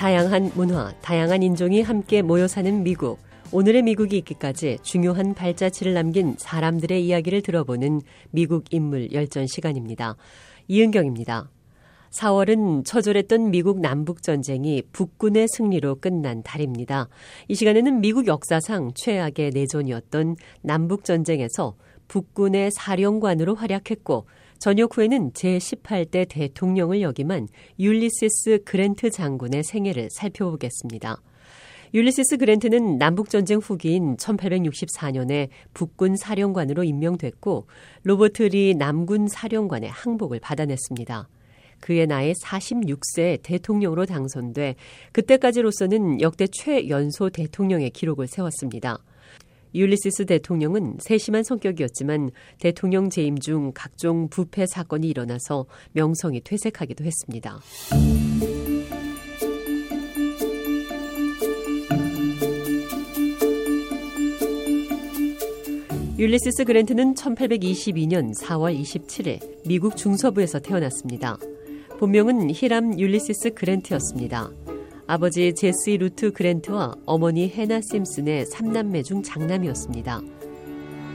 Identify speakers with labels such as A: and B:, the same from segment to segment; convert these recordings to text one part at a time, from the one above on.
A: 다양한 문화, 다양한 인종이 함께 모여 사는 미국. 오늘의 미국이 있기까지 중요한 발자취를 남긴 사람들의 이야기를 들어보는 미국 인물 열전 시간입니다. 이은경입니다. 4월은 처절했던 미국 남북전쟁이 북군의 승리로 끝난 달입니다. 이 시간에는 미국 역사상 최악의 내전이었던 남북전쟁에서 북군의 사령관으로 활약했고 전역 후에는 제18대 대통령을 역임한 율리시스 그랜트 장군의 생애를 살펴보겠습니다. 율리시스 그랜트는 남북전쟁 후기인 1864년에 북군 사령관으로 임명됐고 로버트 리 남군 사령관의 항복을 받아냈습니다. 그의 나이 46세 대통령으로 당선돼 그때까지로서는 역대 최연소 대통령의 기록을 세웠습니다. 율리시스 대통령은 세심한 성격이었지만 대통령 재임 중 각종 부패 사건이 일어나서 명성이 퇴색하기도 했습니다. 율리시스 그랜트는 1822년 4월 27일 미국 중서부에서 태어났습니다. 본명은 히람 율리시스 그랜트였습니다. 아버지 제스 루트 그랜트와 어머니 해나 심슨의 3남매 중 장남이었습니다.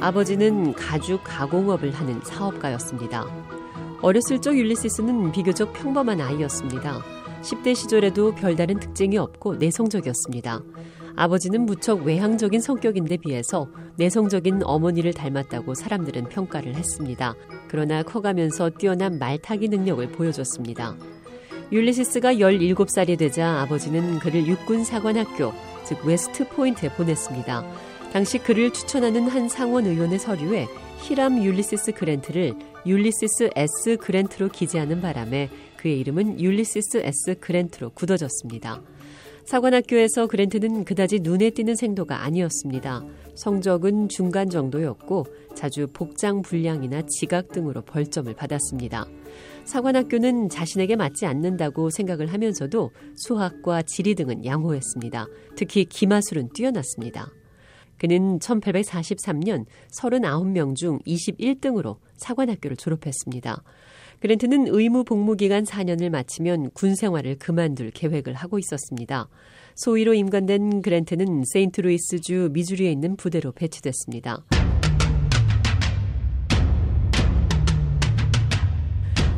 A: 아버지는 가죽 가공업을 하는 사업가였습니다. 어렸을 적 율리시스는 비교적 평범한 아이였습니다. 10대 시절에도 별다른 특징이 없고 내성적이었습니다. 아버지는 무척 외향적인 성격인데 비해서 내성적인 어머니를 닮았다고 사람들은 평가를 했습니다. 그러나 커가면서 뛰어난 말타기 능력을 보여줬습니다. 율리시스가 17살이 되자 아버지는 그를 육군 사관학교, 즉 웨스트 포인트에 보냈습니다. 당시 그를 추천하는 한 상원 의원의 서류에 히람 율리시스 그랜트를 율리시스 S 그랜트로 기재하는 바람에 그의 이름은 율리시스 S 그랜트로 굳어졌습니다. 사관학교에서 그랜트는 그다지 눈에 띄는 생도가 아니었습니다. 성적은 중간 정도였고 자주 복장 불량이나 지각 등으로 벌점을 받았습니다. 사관학교는 자신에게 맞지 않는다고 생각을 하면서도 수학과 지리 등은 양호했습니다. 특히 기마술은 뛰어났습니다. 그는 1843년 39명 중 21등으로 사관학교를 졸업했습니다. 그랜트는 의무 복무 기간 4년을 마치면 군 생활을 그만둘 계획을 하고 있었습니다. 소위로 임관된 그랜트는 세인트루이스주 미주리에 있는 부대로 배치됐습니다.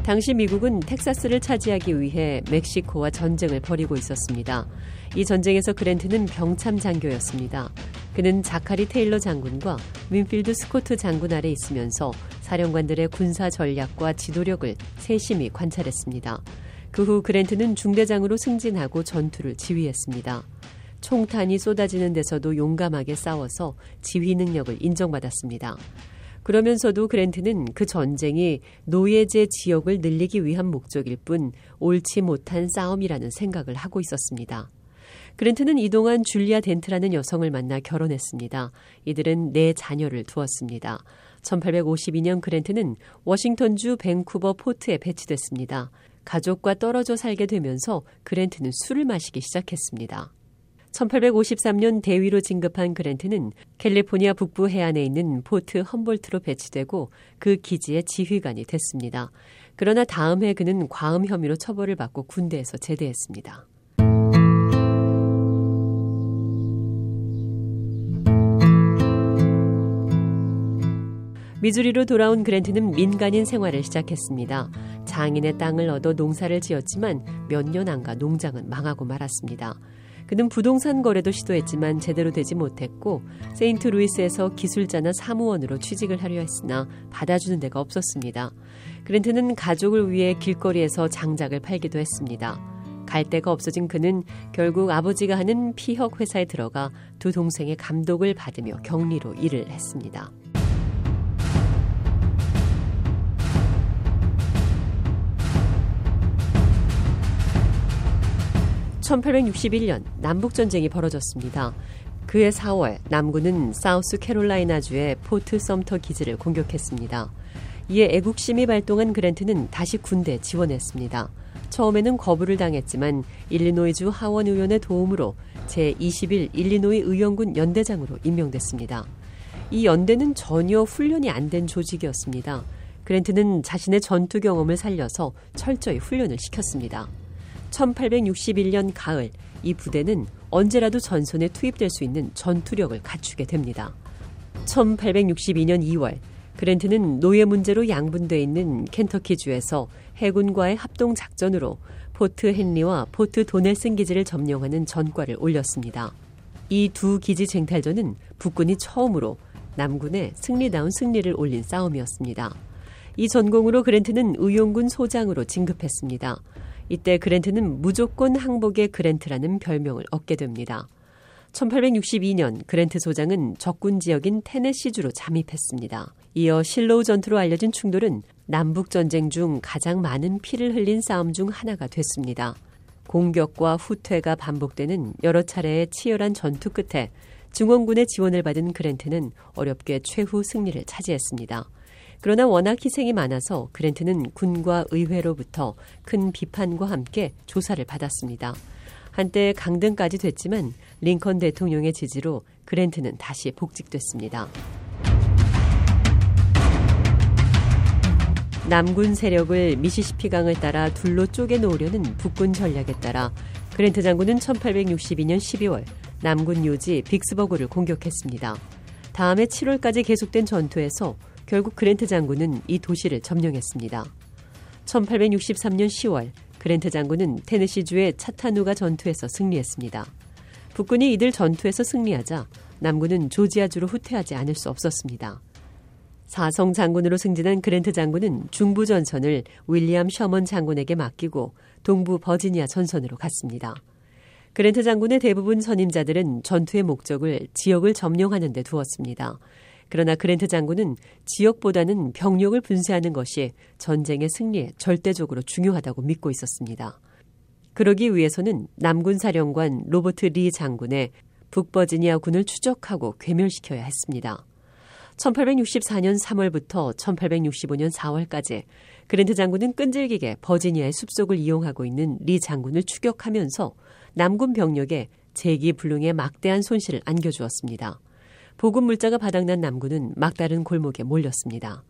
A: 당시 미국은 텍사스를 차지하기 위해 멕시코와 전쟁을 벌이고 있었습니다. 이 전쟁에서 그랜트는 병참 장교였습니다. 그는 자카리 테일러 장군과 윈필드 스코트 장군 아래 있으면서 사령관들의 군사 전략과 지도력을 세심히 관찰했습니다. 그 후 그랜트는 중대장으로 승진하고 전투를 지휘했습니다. 총탄이 쏟아지는 데서도 용감하게 싸워서 지휘 능력을 인정받았습니다. 그러면서도 그랜트는 그 전쟁이 노예제 지역을 늘리기 위한 목적일 뿐 옳지 못한 싸움이라는 생각을 하고 있었습니다. 그랜트는 이동안 줄리아 덴트라는 여성을 만나 결혼했습니다. 이들은 네 자녀를 두었습니다. 1852년 그랜트는 워싱턴주 밴쿠버 포트에 배치됐습니다. 가족과 떨어져 살게 되면서 그랜트는 술을 마시기 시작했습니다. 1853년 대위로 진급한 그랜트는 캘리포니아 북부 해안에 있는 포트 험볼트로 배치되고 그 기지의 지휘관이 됐습니다. 그러나 다음 해 그는 과음 혐의로 처벌을 받고 군대에서 제대했습니다. 미주리로 돌아온 그랜트는 민간인 생활을 시작했습니다. 장인의 땅을 얻어 농사를 지었지만 몇 년 안가 농장은 망하고 말았습니다. 그는 부동산 거래도 시도했지만 제대로 되지 못했고 세인트 루이스에서 기술자나 사무원으로 취직을 하려 했으나 받아주는 데가 없었습니다. 그랜트는 가족을 위해 길거리에서 장작을 팔기도 했습니다. 갈 데가 없어진 그는 결국 아버지가 하는 피혁 회사에 들어가 두 동생의 감독을 받으며 격리로 일을 했습니다. 1861년 남북전쟁이 벌어졌습니다. 그해 4월 남군은 사우스 캐롤라이나주의 포트 썸터 기지를 공격했습니다. 이에 애국심이 발동한 그랜트는 다시 군대에 지원했습니다. 처음에는 거부를 당했지만 일리노이주 하원 의원의 도움으로 제21 일리노이 의원군 연대장으로 임명됐습니다. 이 연대는 전혀 훈련이 안 된 조직이었습니다. 그랜트는 자신의 전투 경험을 살려서 철저히 훈련을 시켰습니다. 1861년 가을 이 부대는 언제라도 전선에 투입될 수 있는 전투력을 갖추게 됩니다. 1862년 2월 그랜트는 노예 문제로 양분돼 있는 켄터키주에서 해군과의 합동 작전으로 포트 헨리와 포트 도넬슨 기지를 점령하는 전과를 올렸습니다. 이 두 기지 쟁탈전은 북군이 처음으로 남군의 승리다운 승리를 올린 싸움이었습니다. 이 전공으로 그랜트는 의용군 소장으로 진급했습니다. 이때 그랜트는 무조건 항복의 그랜트라는 별명을 얻게 됩니다. 1862년 그랜트 소장은 적군 지역인 테네시주로 잠입했습니다. 이어 실로우 전투로 알려진 충돌은 남북 전쟁 중 가장 많은 피를 흘린 싸움 중 하나가 됐습니다. 공격과 후퇴가 반복되는 여러 차례의 치열한 전투 끝에 중원군의 지원을 받은 그랜트는 어렵게 최후 승리를 차지했습니다. 그러나 워낙 희생이 많아서 그랜트는 군과 의회로부터 큰 비판과 함께 조사를 받았습니다. 한때 강등까지 됐지만 링컨 대통령의 지지로 그랜트는 다시 복직됐습니다. 남군 세력을 미시시피 강을 따라 둘로 쪼개놓으려는 북군 전략에 따라 그랜트 장군은 1862년 12월 남군 요지 빅스버그를 공격했습니다. 다음해 7월까지 계속된 전투에서 결국 그랜트 장군은 이 도시를 점령했습니다. 1863년 10월 그랜트 장군은 테네시주의 차타누가 전투에서 승리했습니다. 북군이 이들 전투에서 승리하자 남군은 조지아주로 후퇴하지 않을 수 없었습니다. 사성 장군으로 승진한 그랜트 장군은 중부 전선을 윌리엄 셔먼 장군에게 맡기고 동부 버지니아 전선으로 갔습니다. 그랜트 장군의 대부분 선임자들은 전투의 목적을 지역을 점령하는 데 두었습니다. 그러나 그랜트 장군은 지역보다는 병력을 분쇄하는 것이 전쟁의 승리에 절대적으로 중요하다고 믿고 있었습니다. 그러기 위해서는 남군 사령관 로버트 리 장군의 북버지니아 군을 추적하고 괴멸시켜야 했습니다. 1864년 3월부터 1865년 4월까지 그랜트 장군은 끈질기게 버지니아의 숲속을 이용하고 있는 리 장군을 추격하면서 남군 병력에 재기불능의 막대한 손실을 안겨주었습니다. 보급 물자가 바닥난 남군은 막다른 골목에 몰렸습니다.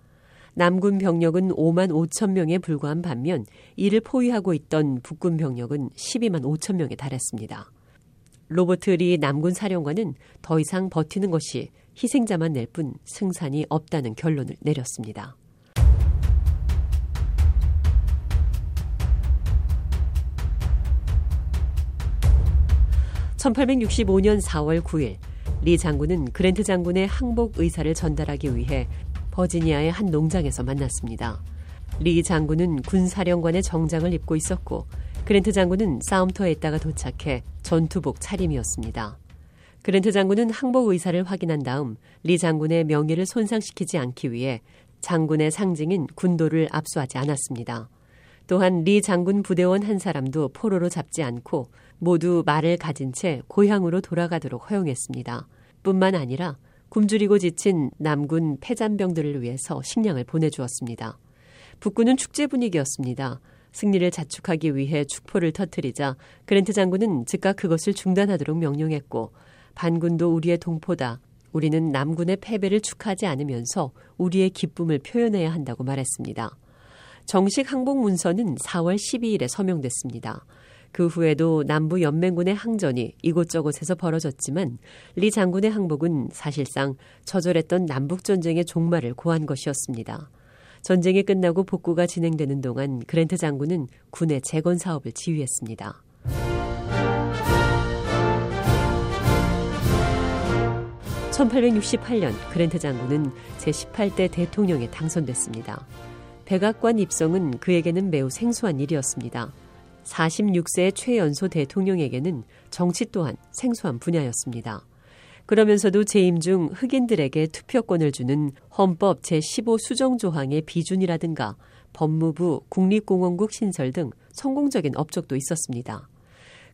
A: 남군 병력은 5만 5천 명에 불과한 반면 이를 포위하고 있던 북군 병력은 12만 5천 명에 달했습니다. 로버트 리 남군 사령관은 더 이상 버티는 것이 희생자만 낼 뿐 승산이 없다는 결론을 내렸습니다. (1865년 4월 9일) 리 장군은 그랜트 장군의 항복 의사를 전달하기 위해 버지니아의 한 농장에서 만났습니다. 리 장군은 군사령관의 정장을 입고 있었고 그랜트 장군은 싸움터에 있다가 도착해 전투복 차림이었습니다. 그랜트 장군은 항복 의사를 확인한 다음 리 장군의 명예를 손상시키지 않기 위해 장군의 상징인 군도를 압수하지 않았습니다. 또한 리 장군 부대원 한 사람도 포로로 잡지 않고 모두 말을 가진 채 고향으로 돌아가도록 허용했습니다. 뿐만 아니라 굶주리고 지친 남군 패잔병들을 위해서 식량을 보내주었습니다. 북군은 축제 분위기였습니다. 승리를 자축하기 위해 축포를 터뜨리자 그랜트 장군은 즉각 그것을 중단하도록 명령했고 반군도 우리의 동포다. 우리는 남군의 패배를 축하하지 않으면서 우리의 기쁨을 표현해야 한다고 말했습니다. 정식 항복 문서는 4월 12일에 서명됐습니다. 그 후에도 남부 연맹군의 항전이 이곳저곳에서 벌어졌지만 리 장군의 항복은 사실상 처절했던 남북 전쟁의 종말을 고한 것이었습니다. 전쟁이 끝나고 복구가 진행되는 동안 그랜트 장군은 군의 재건 사업을 지휘했습니다. (1868년) 그랜트 장군은 제18대 대통령에 당선됐습니다. 백악관 입성은 그에게는 매우 생소한 일이었습니다. 46세 최연소 대통령에게는 정치 또한 생소한 분야였습니다. 그러면서도 재임 중 흑인들에게 투표권을 주는 헌법 제15 수정 조항의 비준이라든가 법무부, 국립공원국 신설 등 성공적인 업적도 있었습니다.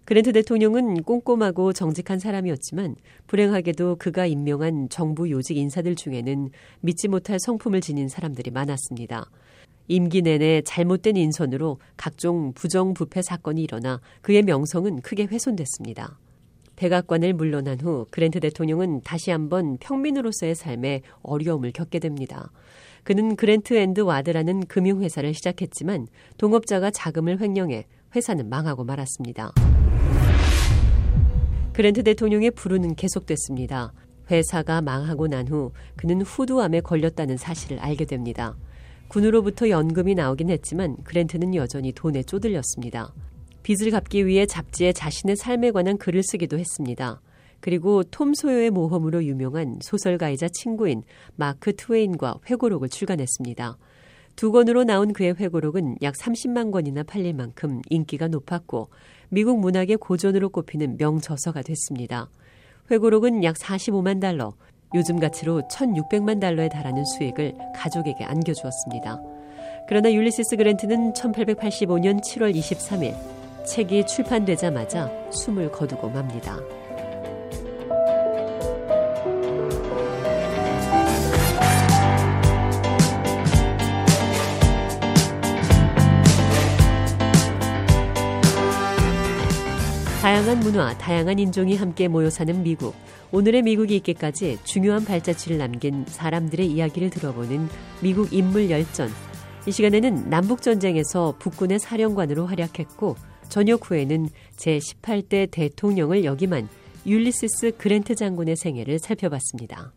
A: 그랜트 대통령은 꼼꼼하고 정직한 사람이었지만 불행하게도 그가 임명한 정부 요직 인사들 중에는 믿지 못할 성품을 지닌 사람들이 많았습니다. 임기 내내 잘못된 인선으로 각종 부정부패 사건이 일어나 그의 명성은 크게 훼손됐습니다. 백악관을 물러난 후 그랜트 대통령은 다시 한번 평민으로서의 삶에 어려움을 겪게 됩니다. 그는 그랜트 앤드 와드라는 금융회사를 시작했지만 동업자가 자금을 횡령해 회사는 망하고 말았습니다. 그랜트 대통령의 불운은 계속됐습니다. 회사가 망하고 난 후 그는 후두암에 걸렸다는 사실을 알게 됩니다. 군으로부터 연금이 나오긴 했지만 그랜트는 여전히 돈에 쪼들렸습니다. 빚을 갚기 위해 잡지에 자신의 삶에 관한 글을 쓰기도 했습니다. 그리고 톰 소요의 모험으로 유명한 소설가이자 친구인 마크 트웨인과 회고록을 출간했습니다. 두 권으로 나온 그의 회고록은 약 30만 권이나 팔릴 만큼 인기가 높았고 미국 문학의 고전으로 꼽히는 명저서가 됐습니다. 회고록은 약 45만 달러, 요즘 가치로 1,600만 달러에 달하는 수익을 가족에게 안겨주었습니다. 그러나 율리시스 그랜트는 1885년 7월 23일 책이 출판되자마자 숨을 거두고 맙니다. 다양한 문화, 다양한 인종이 함께 모여 사는 미국. 오늘의 미국이 있기까지 중요한 발자취를 남긴 사람들의 이야기를 들어보는 미국 인물 열전. 이 시간에는 남북전쟁에서 북군의 사령관으로 활약했고 전역 후에는 제18대 대통령을 역임한 율리시스 그랜트 장군의 생애를 살펴봤습니다.